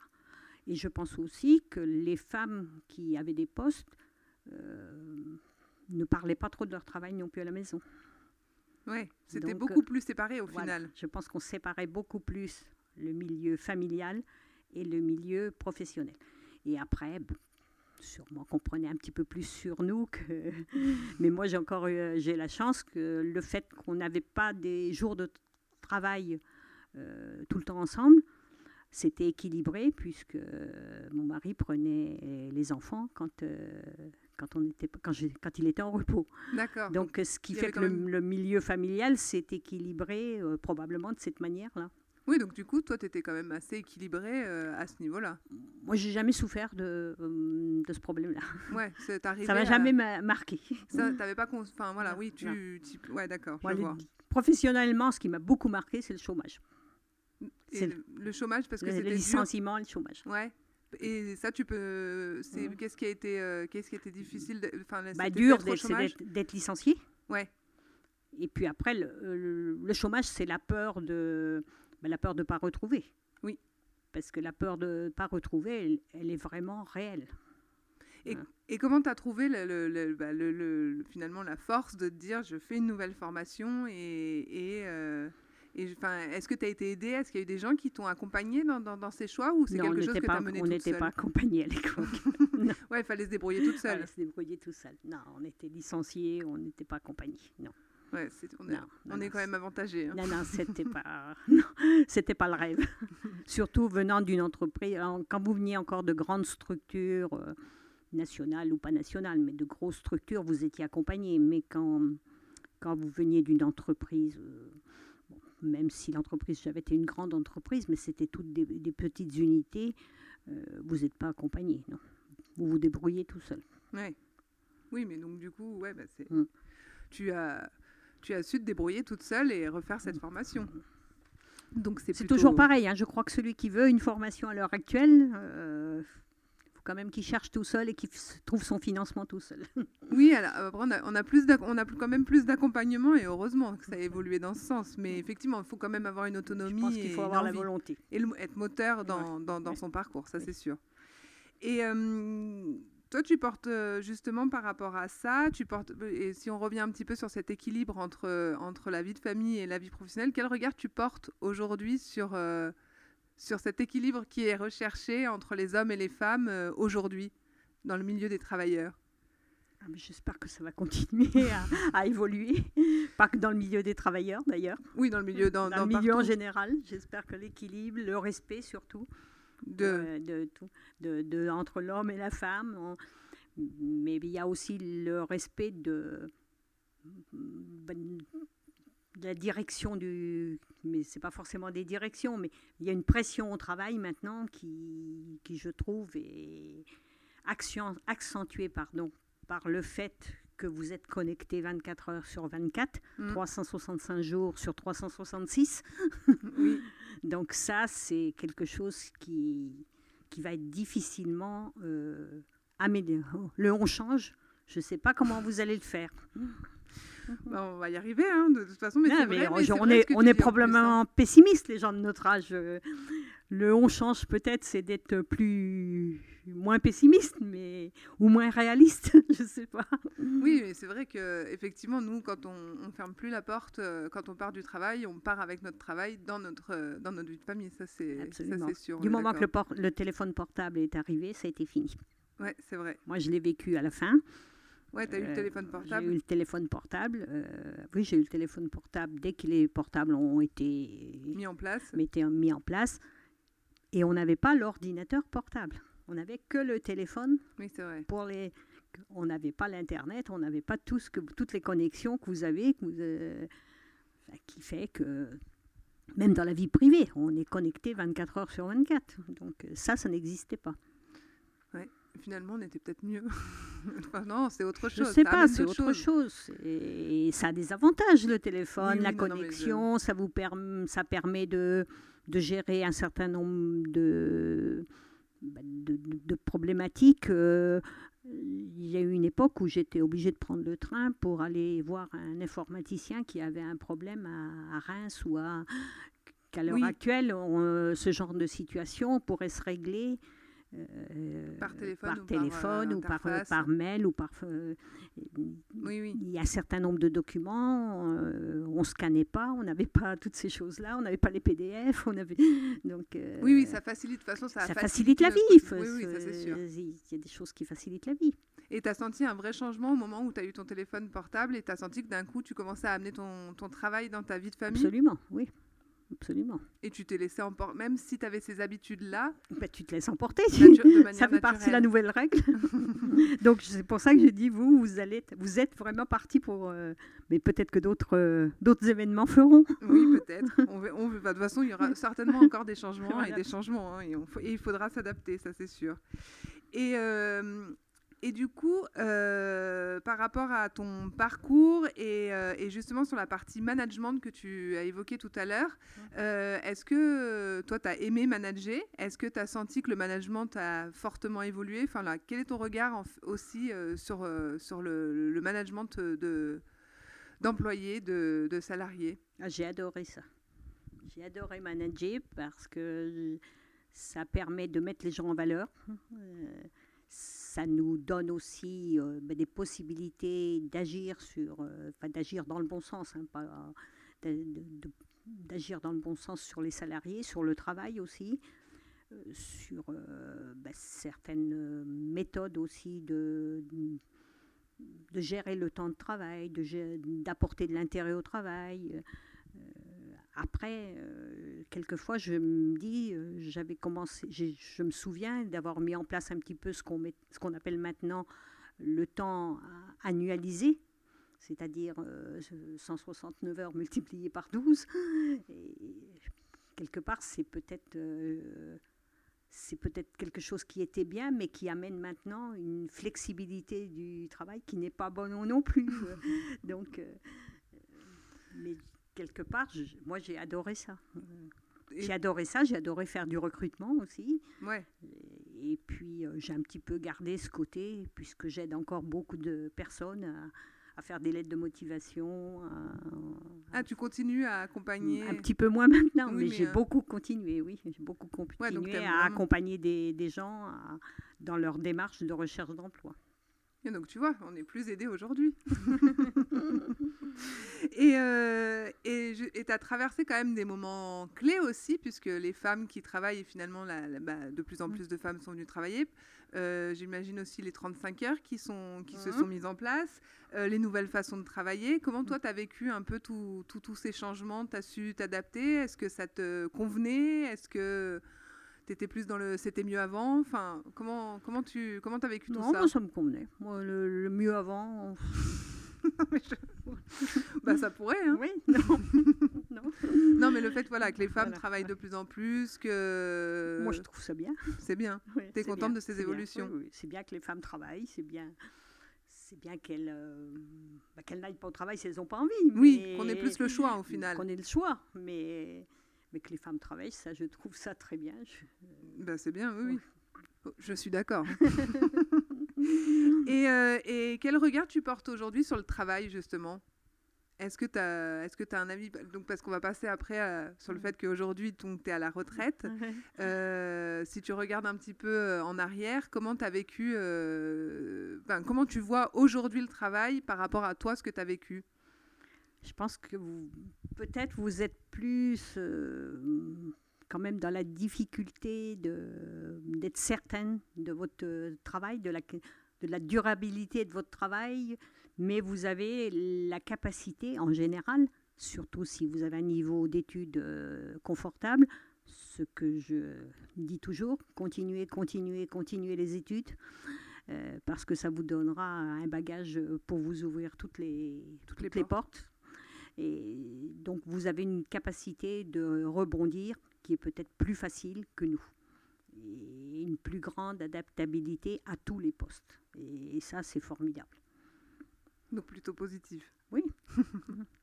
Et je pense aussi que les femmes qui avaient des postes ne parlaient pas trop de leur travail non plus à la maison.
Oui, c'était beaucoup plus séparé au final.
Je pense qu'on séparait beaucoup plus le milieu familial et le milieu professionnel. Et après, sûrement qu'on prenait un petit peu plus sur nous. Que... Mais moi, j'ai encore j'ai la chance que le fait qu'on n'avait pas des jours de travail euh, tout le temps ensemble, c'était équilibré puisque mon mari prenait les enfants quand, euh, quand, on était, quand, quand il était en repos.
D'accord.
Donc, ce qui fait que le, milieu familial s'est équilibré euh, probablement de cette manière-là.
Oui, donc du coup, toi, tu étais quand même assez équilibré euh, à ce niveau-là.
Moi, j'ai jamais souffert de, euh, de ce problème-là.
Ouais, c'est arrivé.
Ça m'a jamais marqué.
Ça, t'avais pas. Enfin, voilà, oui, tu. Ouais, d'accord.
Professionnellement, ce qui m'a beaucoup marqué, c'est le chômage.
C'est le, chômage parce que c'était.
Le licenciement et le chômage.
Ouais. Et ça, tu peux. C'est qu'est-ce qui a été, euh, qu'est-ce qui a été difficile, enfin,
bah, dur d'être licencié.
Ouais.
Et puis après, le, le, chômage, c'est la peur de, bah, la peur de pas retrouver.
Oui.
Parce que la peur de ne pas retrouver, elle, est vraiment réelle.
Et, et comment tu as trouvé le, bah, le, finalement la force de te dire je fais une nouvelle formation et, et euh, est-ce que tu as été aidée? Est-ce qu'il y a eu des gens qui t'ont accompagné dans, dans, ces choix ou c'est quelque chose que tu as mené
On n'était pas accompagné à l'époque.
ouais, il fallait se débrouiller toute seule. Il
fallait se débrouiller toute seule. Non, on était licenciés, on n'était pas accompagné. Non.
Ouais, on est, on est quand même avantagé. Hein.
Non, non, c'était pas, c'était pas le rêve. Surtout venant d'une entreprise, quand vous veniez encore de grandes structures euh, nationales ou pas nationales, mais de grosses structures, vous étiez accompagné. Mais quand, quand vous veniez d'une entreprise, euh, même si l'entreprise, j'avais été une grande entreprise, mais c'était toutes des, petites unités, euh, vous n'êtes pas accompagné. Non. Vous vous débrouillez tout seul.
Ouais. Oui, mais donc du coup, ouais, bah, c'est, mm. tu, as, tu as su te débrouiller toute seule et refaire cette formation.
Donc c'est, toujours pareil. Hein. Je crois que celui qui veut une formation à l'heure actuelle, euh, quand même qu'il cherche tout seul et qu'il trouve son financement tout seul.
oui, alors, on, a, on, a plus on a quand même plus d'accompagnement et heureusement que ça a évolué dans ce sens. Mais effectivement, il faut quand même avoir une autonomie. Je
pense qu'il faut avoir la volonté.
Et être moteur dans, dans, dans son parcours, ça c'est sûr. Et euh, toi, tu portes euh, justement par rapport à ça, tu portes, et si on revient un petit peu sur cet équilibre entre, entre la vie de famille et la vie professionnelle, quel regard tu portes aujourd'hui sur, euh, sur cet équilibre qui est recherché entre les hommes et les femmes euh, aujourd'hui dans le milieu des travailleurs?
Ah, J'espère que ça va continuer à, évoluer, pas que dans le milieu des travailleurs d'ailleurs.
Oui, dans le milieu, dans,
dans, le milieu en général. J'espère que l'équilibre, le respect surtout, de, tout, de, de, entre l'homme et la femme, mais il y a aussi le respect de, de la direction du. Mais ce n'est pas forcément des directions, mais il y a une pression au travail maintenant qui, qui je trouve, est accentuée pardon, par le fait que vous êtes connecté 24 heures sur 24, 365 mm. jours sur 366. oui. Donc ça, c'est quelque chose qui, qui va être difficilement euh, amélioré. Le on change, je ne sais pas comment vous allez le faire.
Bah, on va y arriver, hein, de toute façon. Mais,
vrai, on, est, on est probablement pessimiste, les gens de notre âge. Le on change peut-être, c'est d'être plus moins pessimiste, mais ou moins réaliste, je sais pas.
Oui, mais c'est vrai que effectivement, nous, quand on, on ferme plus la porte, euh, quand on part du travail, on part avec notre travail dans notre euh, dans notre vie de famille. Ça, c'est sûr.
Du moment que le, le téléphone portable est arrivé, ça a été fini.
Ouais, c'est vrai.
Moi, je l'ai vécu à la fin.
Ouais, tu as eu le téléphone portable?
J'ai eu le téléphone portable. Euh, oui, j'ai eu le téléphone portable dès que les portables ont été
mis en place.
mis en place. Et on n'avait pas l'ordinateur portable. On n'avait que le téléphone
oui, vrai.
pour les on n'avait pas l'Internet, on n'avait pas tout ce que, toutes les connexions que vous avez, que vous, qui fait que même dans la vie privée, on est connecté 24 heures sur 24. Donc ça, ça n'existait pas.
Ouais, finalement, on était peut-être mieux. non, c'est autre chose.
Je ne sais pas, c'est autre chose. Et ça a des avantages, le téléphone, la connexion, ça, vous permet, ça permet de, de gérer un certain nombre de, bah, de, de, problématiques. Euh, il y a eu une époque où j'étais obligée de prendre le train pour aller voir un informaticien qui avait un problème à, Reims ou à qu'à l'heure actuelle, euh, ce genre de situation pourrait se régler
euh, par téléphone,
par, ou, téléphone par, ou par, par, mail ou par.
oui, oui.
Il y a un certain nombre de documents, on ne scannait pas, on n'avait pas toutes ces choses-là, on n'avait pas les PDF, on avait. Donc,
oui, oui, ça facilite, de toute façon, ça,
ça facilite, la vie.
Oui, oui, ça c'est sûr.
Il y a des choses qui facilitent la vie.
Et tu as senti un vrai changement au moment où tu as eu ton téléphone portable et tu as senti que d'un coup, tu commençais à amener ton, ton travail dans ta vie de famille?
Absolument, oui absolument.
Et tu t'es laissé emporter, même si tu avais ces habitudes-là
bah, Tu te laisses emporter. ça fait partie de la nouvelle règle. Donc c'est pour ça que j'ai dit, vous, vous, allez, vous êtes vraiment parti pour... Euh, mais peut-être que d'autres euh, d'autres événements feront.
Oui, peut-être. On, on, bah, de toute façon, il y aura certainement encore des changements et des changements. Hein, et, et, il faudra s'adapter, ça c'est sûr. Et, euh, et du coup, euh, par rapport à ton parcours euh, et, justement sur la partie management que tu as évoqué tout à l'heure, euh, est-ce que toi, tu as aimé manager? Est-ce que tu as senti que le management a fortement évolué? Enfin, là, Quel est ton regard aussi sur, sur le, management de, d'employés, de, de, salariés?
Ah, J'ai adoré ça. J'ai adoré manager parce que ça permet de mettre les gens en valeur ça nous donne aussi euh, ben, des possibilités d'agir sur, euh, d'agir dans le bon sens, hein, d'agir dans le bon sens sur les salariés, sur le travail aussi, euh, sur ben, certaines méthodes aussi de gérer le temps de travail, d'apporter de l'intérêt au travail. Après, euh, quelquefois, je me dis, euh, j'avais commencé, je me souviens d'avoir mis en place un petit peu ce qu'on appelle maintenant le temps annualisé, c'est-à-dire 169 euh, heures multipliées par 12. Et quelque part, c'est peut-être c'est peut-être quelque chose qui était bien, mais qui amène maintenant une flexibilité du travail qui n'est pas bonne non plus. Donc, mais quelque part, moi j'ai adoré ça. J'ai adoré ça, j'ai adoré faire du recrutement aussi.
Ouais.
Et, puis euh, j'ai un petit peu gardé ce côté, puisque j'aide encore beaucoup de personnes à, faire des lettres de motivation.
ah, tu continues à accompagner
Un petit peu moins maintenant, mais, j'ai euh, beaucoup continué, oui. J'ai beaucoup continué à accompagner des, des gens dans leur démarche de recherche d'emploi.
Et donc tu vois, on est plus aidé aujourd'hui. et euh, tu as traversé quand même des moments clés aussi, puisque les femmes qui travaillent, finalement, bah, de plus en mm. plus de femmes sont venues travailler. Euh, j'imagine aussi les 35 heures qui, sont, qui se mm. sont mises en place, euh, les nouvelles façons de travailler. Comment toi, mm. tu as vécu un peu tous ces changements? Tu as su t'adapter? Est-ce que ça te convenait? Est-ce que T'étais plus dans le c'était mieux avant Enfin, comment, comment tu comment as vécu tout ça?
Non, ça me convenait. Moi, le, mieux avant.
bah, ça pourrait, hein
Oui, non.
non. non. mais le fait voilà, que les femmes travaillent de plus en plus, que.
Moi, je trouve ça bien.
C'est bien. tu es contente de ces évolutions?
Oui, C'est bien que les femmes travaillent, c'est bien. C'est bien qu'elles euh, bah, qu'elles n'aillent pas au travail si elles n'ont pas envie.
Oui, qu'on ait plus le choix au final.
Qu'on ait le choix, mais mais que les femmes travaillent, ça, je trouve ça très bien.
Ben, c'est bien, oui, oui. Je suis d'accord. et, euh, et, quel regard tu portes aujourd'hui sur le travail, justement? Est-ce que tu as, est que as un avis? Donc, Parce qu'on va passer après euh, sur le fait qu'aujourd'hui, tu es à la retraite. Euh, si tu regardes un petit peu en arrière, comment tu as vécu, ben, comment tu vois aujourd'hui le travail par rapport à toi, ce que tu as vécu?
Je pense que vous, peut-être vous êtes plus euh, quand même dans la difficulté d'être certaine de votre travail, de la, de la durabilité de votre travail, mais vous avez la capacité en général, surtout si vous avez un niveau d'études euh, confortable, ce que je dis toujours, continuez, continuez, continuez les études. euh, parce que ça vous donnera un bagage pour vous ouvrir toutes les,
Toutes les
toutes les portes. Et donc, vous avez une capacité de rebondir qui est peut-être plus facile que nous. Et une plus grande adaptabilité à tous les postes. Et ça, c'est formidable.
Donc plutôt positif.
Oui.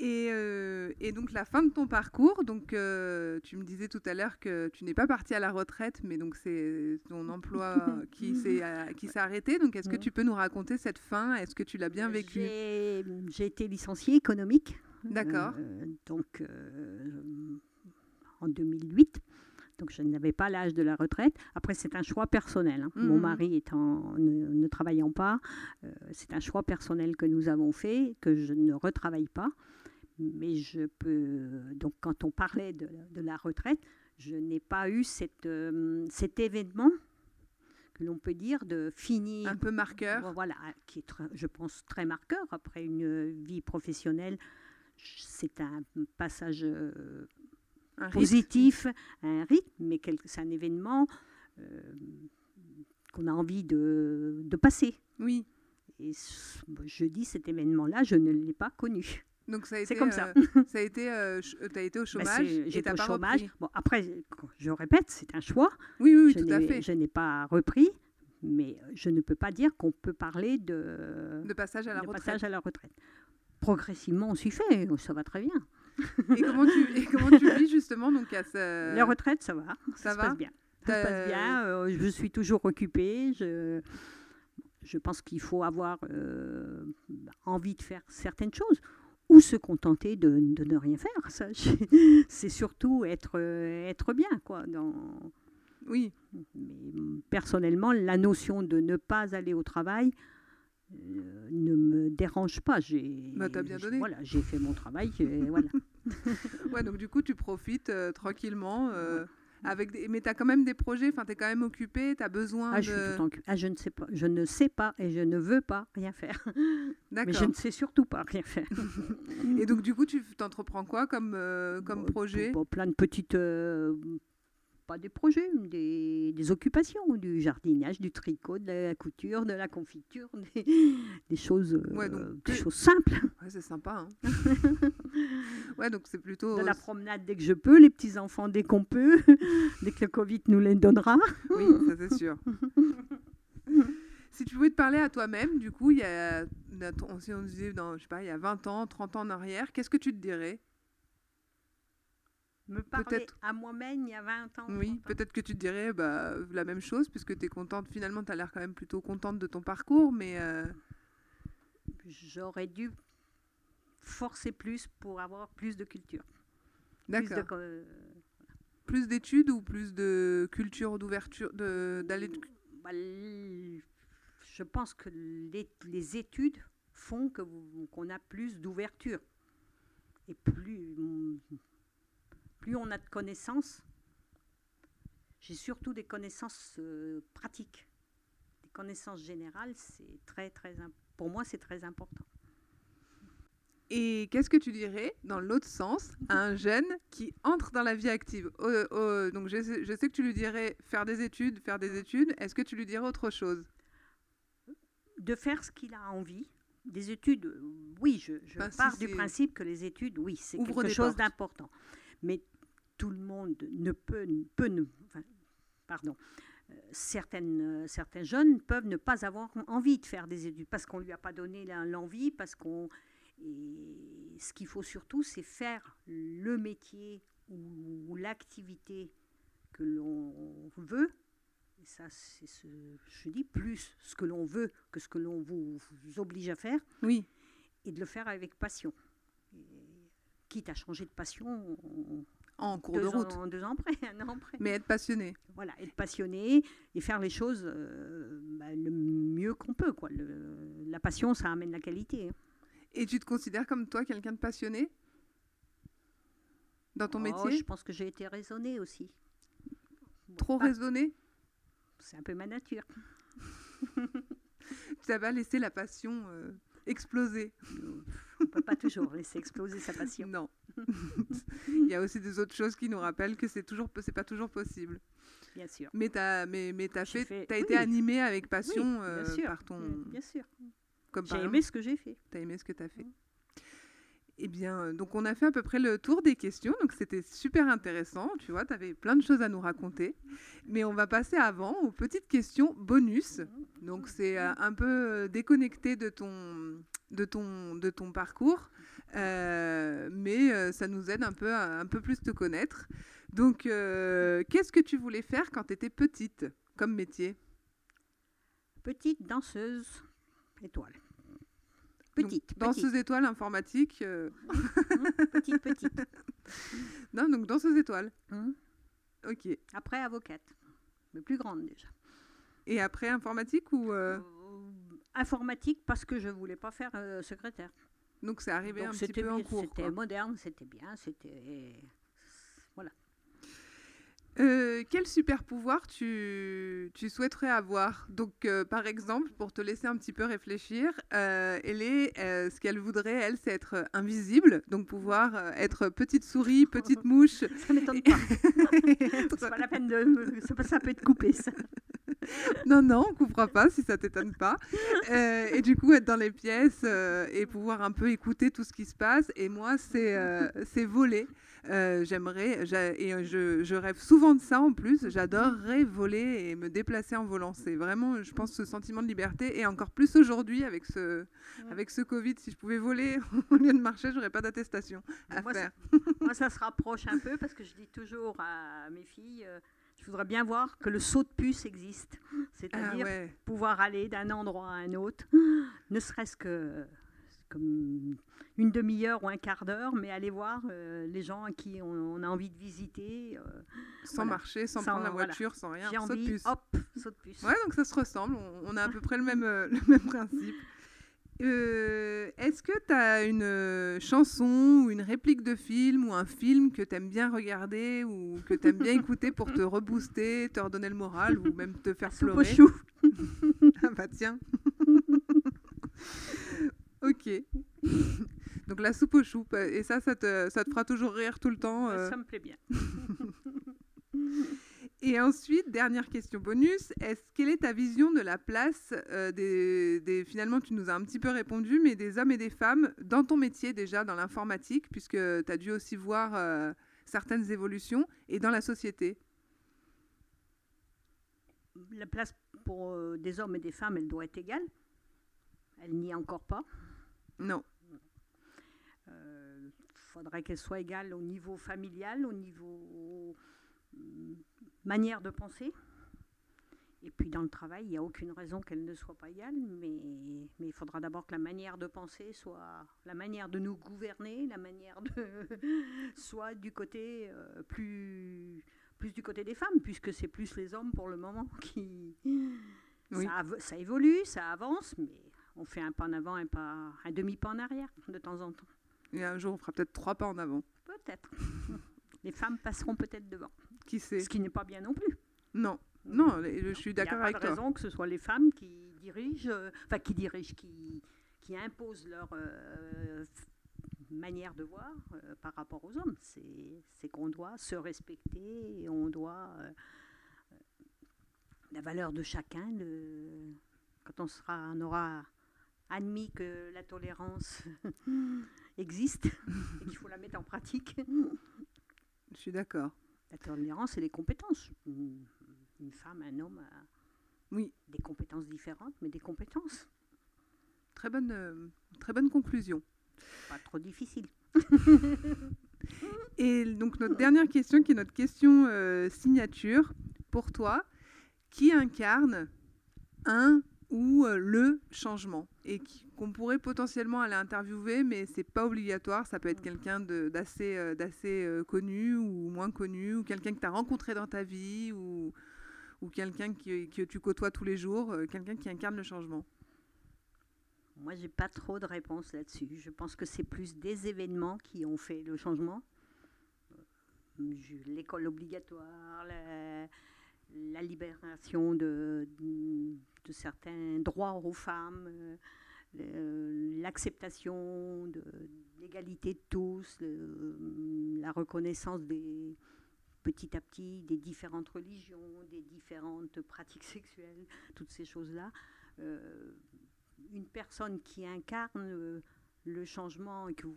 et, euh, et donc la fin de ton parcours, donc euh, tu me disais tout à l'heure que tu n'es pas partie à la retraite, mais donc c'est ton emploi qui s'est euh, qui s'est arrêté. Donc est-ce que tu peux nous raconter cette fin? Est-ce que tu l'as bien vécu
J'ai été licenciée économique.
D'accord.
Euh, donc, en 2008. Donc, je n'avais pas l'âge de la retraite. Après, c'est un choix personnel. hein. Mon
Mhm.
mari étant ne, ne travaillant pas, euh, c'est un choix personnel que nous avons fait, que je ne retravaille pas. Mais je peux. Donc, quand on parlait de, de la retraite, je n'ai pas eu cette, euh, cet événement que l'on peut dire de finir
Un peu marqueur.
voilà, qui est, je pense, très marqueur après une vie professionnelle. C'est un passage euh,
un rythme.
positif, un rythme, mais c'est un événement euh, qu'on a envie de, de passer.
Oui.
Et je dis cet événement-là, je ne l'ai pas connu.
Donc ça a
C'est
été
comme ça.
euh, ça a été euh, ch- t'as été au
Ben,
chômage et
J'étais au
pas
chômage.
repris.
Bon, après, je répète, c'est un choix.
Oui oui, oui
je
tout à
n'ai-
fait.
Je n'ai pas repris, mais je ne peux pas dire qu'on peut parler de,
De passage à la
de
retraite.
passage à la retraite. Progressivement, on s'y fait, ça va très bien.
Et comment tu et comment tu vis justement donc à ce
La retraite, ça va.
ça
Ça, se
va
passe bien. Ça se passe bien. euh, je suis toujours occupée. Je, je pense qu'il faut avoir euh, envie de faire certaines choses ou se contenter de, de ne rien faire. Ça, c'est surtout être, euh, être bien. Quoi, dans...
Oui.
Mais mm, personnellement, la notion de ne pas aller au travail euh, ne me dérange pas. J'ai,
Bah, t'as bien donné.
Voilà, j'ai fait mon travail. voilà.
Ouais, donc du coup, tu profites euh, tranquillement. euh, avec des... Mais tu as quand même des projets, enfin, tu es quand même occupé, tu as besoin
Ah, je, suis
de.
tout occu- ah, je ne sais pas, je ne sais pas et je ne veux pas rien faire. Mais je ne sais surtout pas rien faire.
Et donc, du coup, tu t'entreprends quoi comme, comme
Bon,
projet?
bon, plein de petites, pas des projets, des, des occupations, du jardinage, du tricot, de la couture, de la confiture, des, des choses, euh,
Ouais, donc
des choses simples.
Ouais, c'est sympa. hein. ouais, donc c'est plutôt.
De la promenade dès que je peux, les petits enfants dès qu'on peut, dès que le Covid nous les donnera.
Oui, ça c'est sûr. si tu pouvais te parler à toi-même, du coup, il y a, si on disait, dans, je sais pas, il y a 20 ans, 30 ans en arrière, qu'est-ce que tu te dirais?
Me parler
Peut-être-
à moi-même il y a 20 ans.
Oui,
30 ans.
peut-être que tu te dirais bah, la même chose, puisque tu es contente, finalement, tu as l'air quand même plutôt contente de ton parcours, mais euh,
J'aurais dû forcer plus pour avoir plus de culture.
D'accord.
co- euh,
Plus d'études ou plus de culture, d'ouverture, de- d'aller. de-
bah, je pense que les, les études font qu'on a plus d'ouverture. Et plus, plus on a de connaissances, j'ai surtout des connaissances euh, pratiques. Des connaissances générales, c'est très, très, pour moi, c'est très important.
Et qu'est-ce que tu dirais, dans l'autre sens, à un jeune qui entre dans la vie active? Euh, euh, Donc, je sais, je sais que tu lui dirais faire des études, faire des études. Est-ce que tu lui dirais autre chose?
De faire ce qu'il a envie. Des études, oui, je, je
Enfin, si
pars du principe que les études, oui, c'est quelque chose d'important. Mais tout le monde ne peut, ne peut ne, enfin, pardon, euh, certaines, euh, certains jeunes peuvent ne pas avoir envie de faire des études parce qu'on ne lui a pas donné l'envie, parce qu'on... Et ce qu'il faut surtout, c'est faire le métier ou, l'activité que l'on veut. Et ça, c'est ce, je dis plus ce que l'on veut que ce que l'on vous, vous oblige à faire,
Oui.
et de le faire avec passion. Et quitte à changer de passion En
cours
deux,
de route.
Ans, deux ans après, un an après.
Mais être passionné.
Voilà, être passionné et faire les choses euh, bah, le mieux qu'on peut. Quoi. Le- la passion, ça amène la qualité. hein.
Et tu te considères comme toi quelqu'un de passionné? Dans ton
Oh,
métier?
Je pense que j'ai été raisonnée aussi. Bon,
Trop
pas-
raisonné
C'est un peu ma nature.
Tu n'as pas laissé la passion euh, exploser.
On ne peut pas toujours laisser exploser sa passion.
Non. Il y a aussi des autres choses qui nous rappellent que c'est toujours, c'est pas toujours possible.
Bien sûr.
Mais tu as, mais, as fait, été animé avec passion
Oui, bien
euh,
sûr.
par ton.
Mm, Bien sûr. J'ai aimé ce que j'ai fait.
T'as aimé ce que tu as fait. Eh bien, euh, donc on a fait à peu près le tour des questions, donc c'était super intéressant, tu vois, tu avais plein de choses à nous raconter. Mais on va passer avant aux petites questions bonus. Donc c'est euh, un peu euh, déconnecté de ton, de ton, de ton parcours, mais ça nous aide un peu un peu plus te connaître. Donc, qu'est-ce que tu voulais faire quand tu étais petite comme métier?
Petite danseuse étoile.
Donc,
Petite, petite,
Danseuse étoile informatique. euh,
petite, petite.
Non, donc danseuse étoile.
Hum.
Ok.
Après, avocate. Mais plus grande déjà.
Et après informatique ou euh,
Euh, informatique parce que je voulais pas faire euh, secrétaire.
donc c'est arrivé
Donc
un petit peu en cours.
C'était moderne, c'était bien, c'était.
Euh, quel super pouvoir tu, tu souhaiterais avoir? Donc euh, par exemple, pour te laisser un petit peu réfléchir, euh, elle est, ce qu'elle voudrait, elle, c'est être invisible, donc pouvoir être petite souris, petite mouche.
Ça m'étonne pas.
être-
C'est pas la peine de. Ça peut, être coupé ça.
Non, non, on coupera pas si ça t'étonne pas. Et du coup, être dans les pièces et pouvoir un peu écouter tout ce qui se passe. Et moi, c'est c'est voler. Euh, J'aimerais, j'a- et euh, je, je rêve souvent de ça en plus. J'adorerais voler et me déplacer en volant. C'est vraiment, je pense, ce sentiment de liberté. Et encore plus aujourd'hui avec ce, avec ce Covid, si je pouvais voler au lieu de marcher, j'aurais pas d'attestation à
Moi,
faire.
Moi, ça se rapproche un peu parce que je dis toujours à mes filles, euh, je voudrais bien voir que le saut de puce existe.
Ah
C'est-à-dire
ouais.
pouvoir aller d'un endroit à un autre, ne serait-ce que comme une demi-heure ou un quart d'heure, mais aller voir euh, les gens à qui on, on a envie de visiter. euh,
Sans
Voilà.
marcher, sans,
Sans-
prendre la
voilà.
voiture, sans rien.
J'ai
saut de
envie,
puce.
hop, saut de puce.
Ouais, donc ça se ressemble. On, on a à peu près le même, euh, le même principe. Euh, Est-ce que tu as une chanson ou une réplique de film ou un film que tu aimes bien regarder ou que tu aimes bien écouter pour te rebooster, te redonner le moral ou même te faire pleurer?
chou.
Ah bah tiens. ok. Donc la soupe aux choux. Et ça, ça te, ça te fera toujours rire tout le temps. euh.
Ça me plaît bien.
Et ensuite, dernière question bonus, est-ce quelle est ta vision de la place euh, des, des- finalement tu nous as un petit peu répondu, mais des hommes et des femmes dans ton métier déjà, dans l'informatique, puisque tu as dû aussi voir euh, certaines évolutions, et dans la société?
La place pour euh, des hommes et des femmes, elle doit être égale. Elle n'y est encore pas.
Non.
Il faudrait qu'elle soit égale au niveau familial, au niveau hum, manière de penser. Et puis dans le travail, il n'y a aucune raison qu'elle ne soit pas égale, mais, mais il faudra d'abord que la manière de penser soit la manière de nous gouverner, la manière de soit du côté euh, plus plus du côté des femmes, puisque c'est plus les hommes pour le moment qui
Oui.
ça, av- ça évolue, ça avance, mais on fait un pas en avant, un pas un demi pas en arrière de temps en temps.
Et un jour, on fera peut-être trois pas en avant.
Peut-être. Les femmes passeront peut-être devant.
Qui sait
Ce qui n'est pas bien non plus.
Non. Non, les- je suis d'accord
Il n'y a
avec
pas de
toi.
raison que ce soit les femmes qui dirigent, euh, enfin qui dirigent, qui, qui imposent leur euh, manière de voir euh, par rapport aux hommes. C'est qu'on doit se respecter et on doit la valeur de chacun. le- quand on sera, on aura admis que la tolérance existe et qu'il faut la mettre en pratique.
Je suis d'accord.
La tolérance et les compétences. Une, une femme, un homme a
Oui.
des compétences différentes, mais des compétences.
Très bonne, euh, très bonne conclusion.
Pas trop difficile.
Et donc notre dernière question, qui est notre question euh, signature, pour toi, qui incarne un ou euh, le changement et qu'on pourrait potentiellement aller interviewer, mais c'est pas obligatoire. Ça peut être quelqu'un d'assez euh, euh, connu ou moins connu, ou quelqu'un que tu as rencontré dans ta vie, ou, quelqu'un que tu côtoies tous les jours, quelqu'un qui incarne le changement.
Moi, j'ai pas trop de réponse là-dessus. Je pense que c'est plus des événements qui ont fait le changement. L'école obligatoire, la, la libération de, certains droits aux femmes, euh, l'acceptation de l'égalité de tous, la reconnaissance petit à petit des différentes religions, des différentes pratiques sexuelles, toutes ces choses-là. Euh, une personne qui incarne le changement et que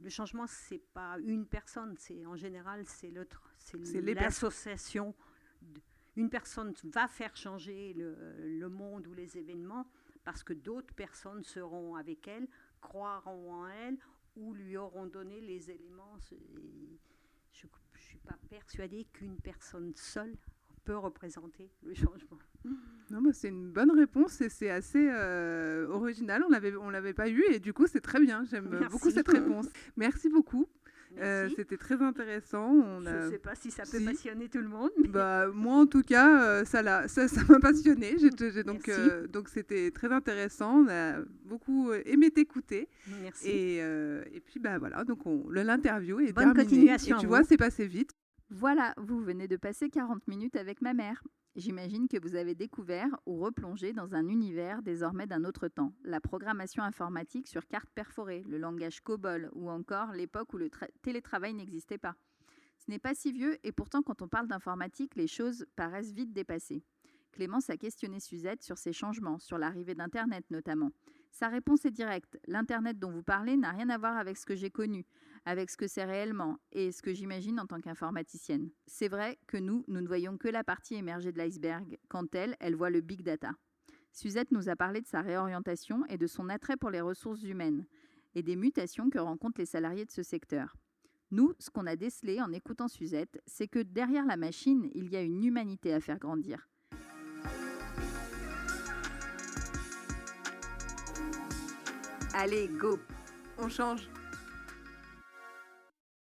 le changement c'est pas une personne c'est en général c'est l'autre c'est l'association une personne va faire changer le, le, monde ou les événements parce que d'autres personnes seront avec elle croiront en elle ou lui auront donné les éléments je ne suis pas persuadée qu'une personne seule peut représenter le changement.
Non, mais c'est une bonne réponse et c'est assez euh, original. On l'avait, on l'avait pas eu et du coup c'est très bien. J'aime beaucoup cette réponse. Merci beaucoup. Euh, c'était très intéressant.
On Je ne sais pas si ça peut passionner tout le monde.
Bah, moi, en tout cas, euh, ça, l'a, ça, m'a passionné. donc, donc, c'était très intéressant. On a beaucoup aimé t'écouter.
Merci.
Et, et puis, bah, voilà, donc on, l'interview est
Bonne continuation.
Et tu vois, c'est passé vite.
Voilà, vous venez de passer 40 minutes avec ma mère. J'imagine que vous avez découvert ou replongé dans un univers désormais d'un autre temps, la programmation informatique sur carte perforée, le langage COBOL ou encore l'époque où le télétravail n'existait pas. Ce n'est pas si vieux et pourtant quand on parle d'informatique, les choses paraissent vite dépassées. Clémence a questionné Suzette sur ces changements, sur l'arrivée d'Internet notamment. Sa réponse est directe. L'Internet dont vous parlez n'a rien à voir avec ce que j'ai connu avec ce que c'est réellement et ce que j'imagine en tant qu'informaticienne. C'est vrai que nous, nous ne voyons que la partie émergée de l'iceberg, quand elle, elle voit le big data. Suzette nous a parlé de sa réorientation et de son attrait pour les ressources humaines et des mutations que rencontrent les salariés de ce secteur. Nous, ce qu'on a décelé en écoutant Suzette, c'est que derrière la machine, il y a une humanité à faire grandir.
Allez, go On change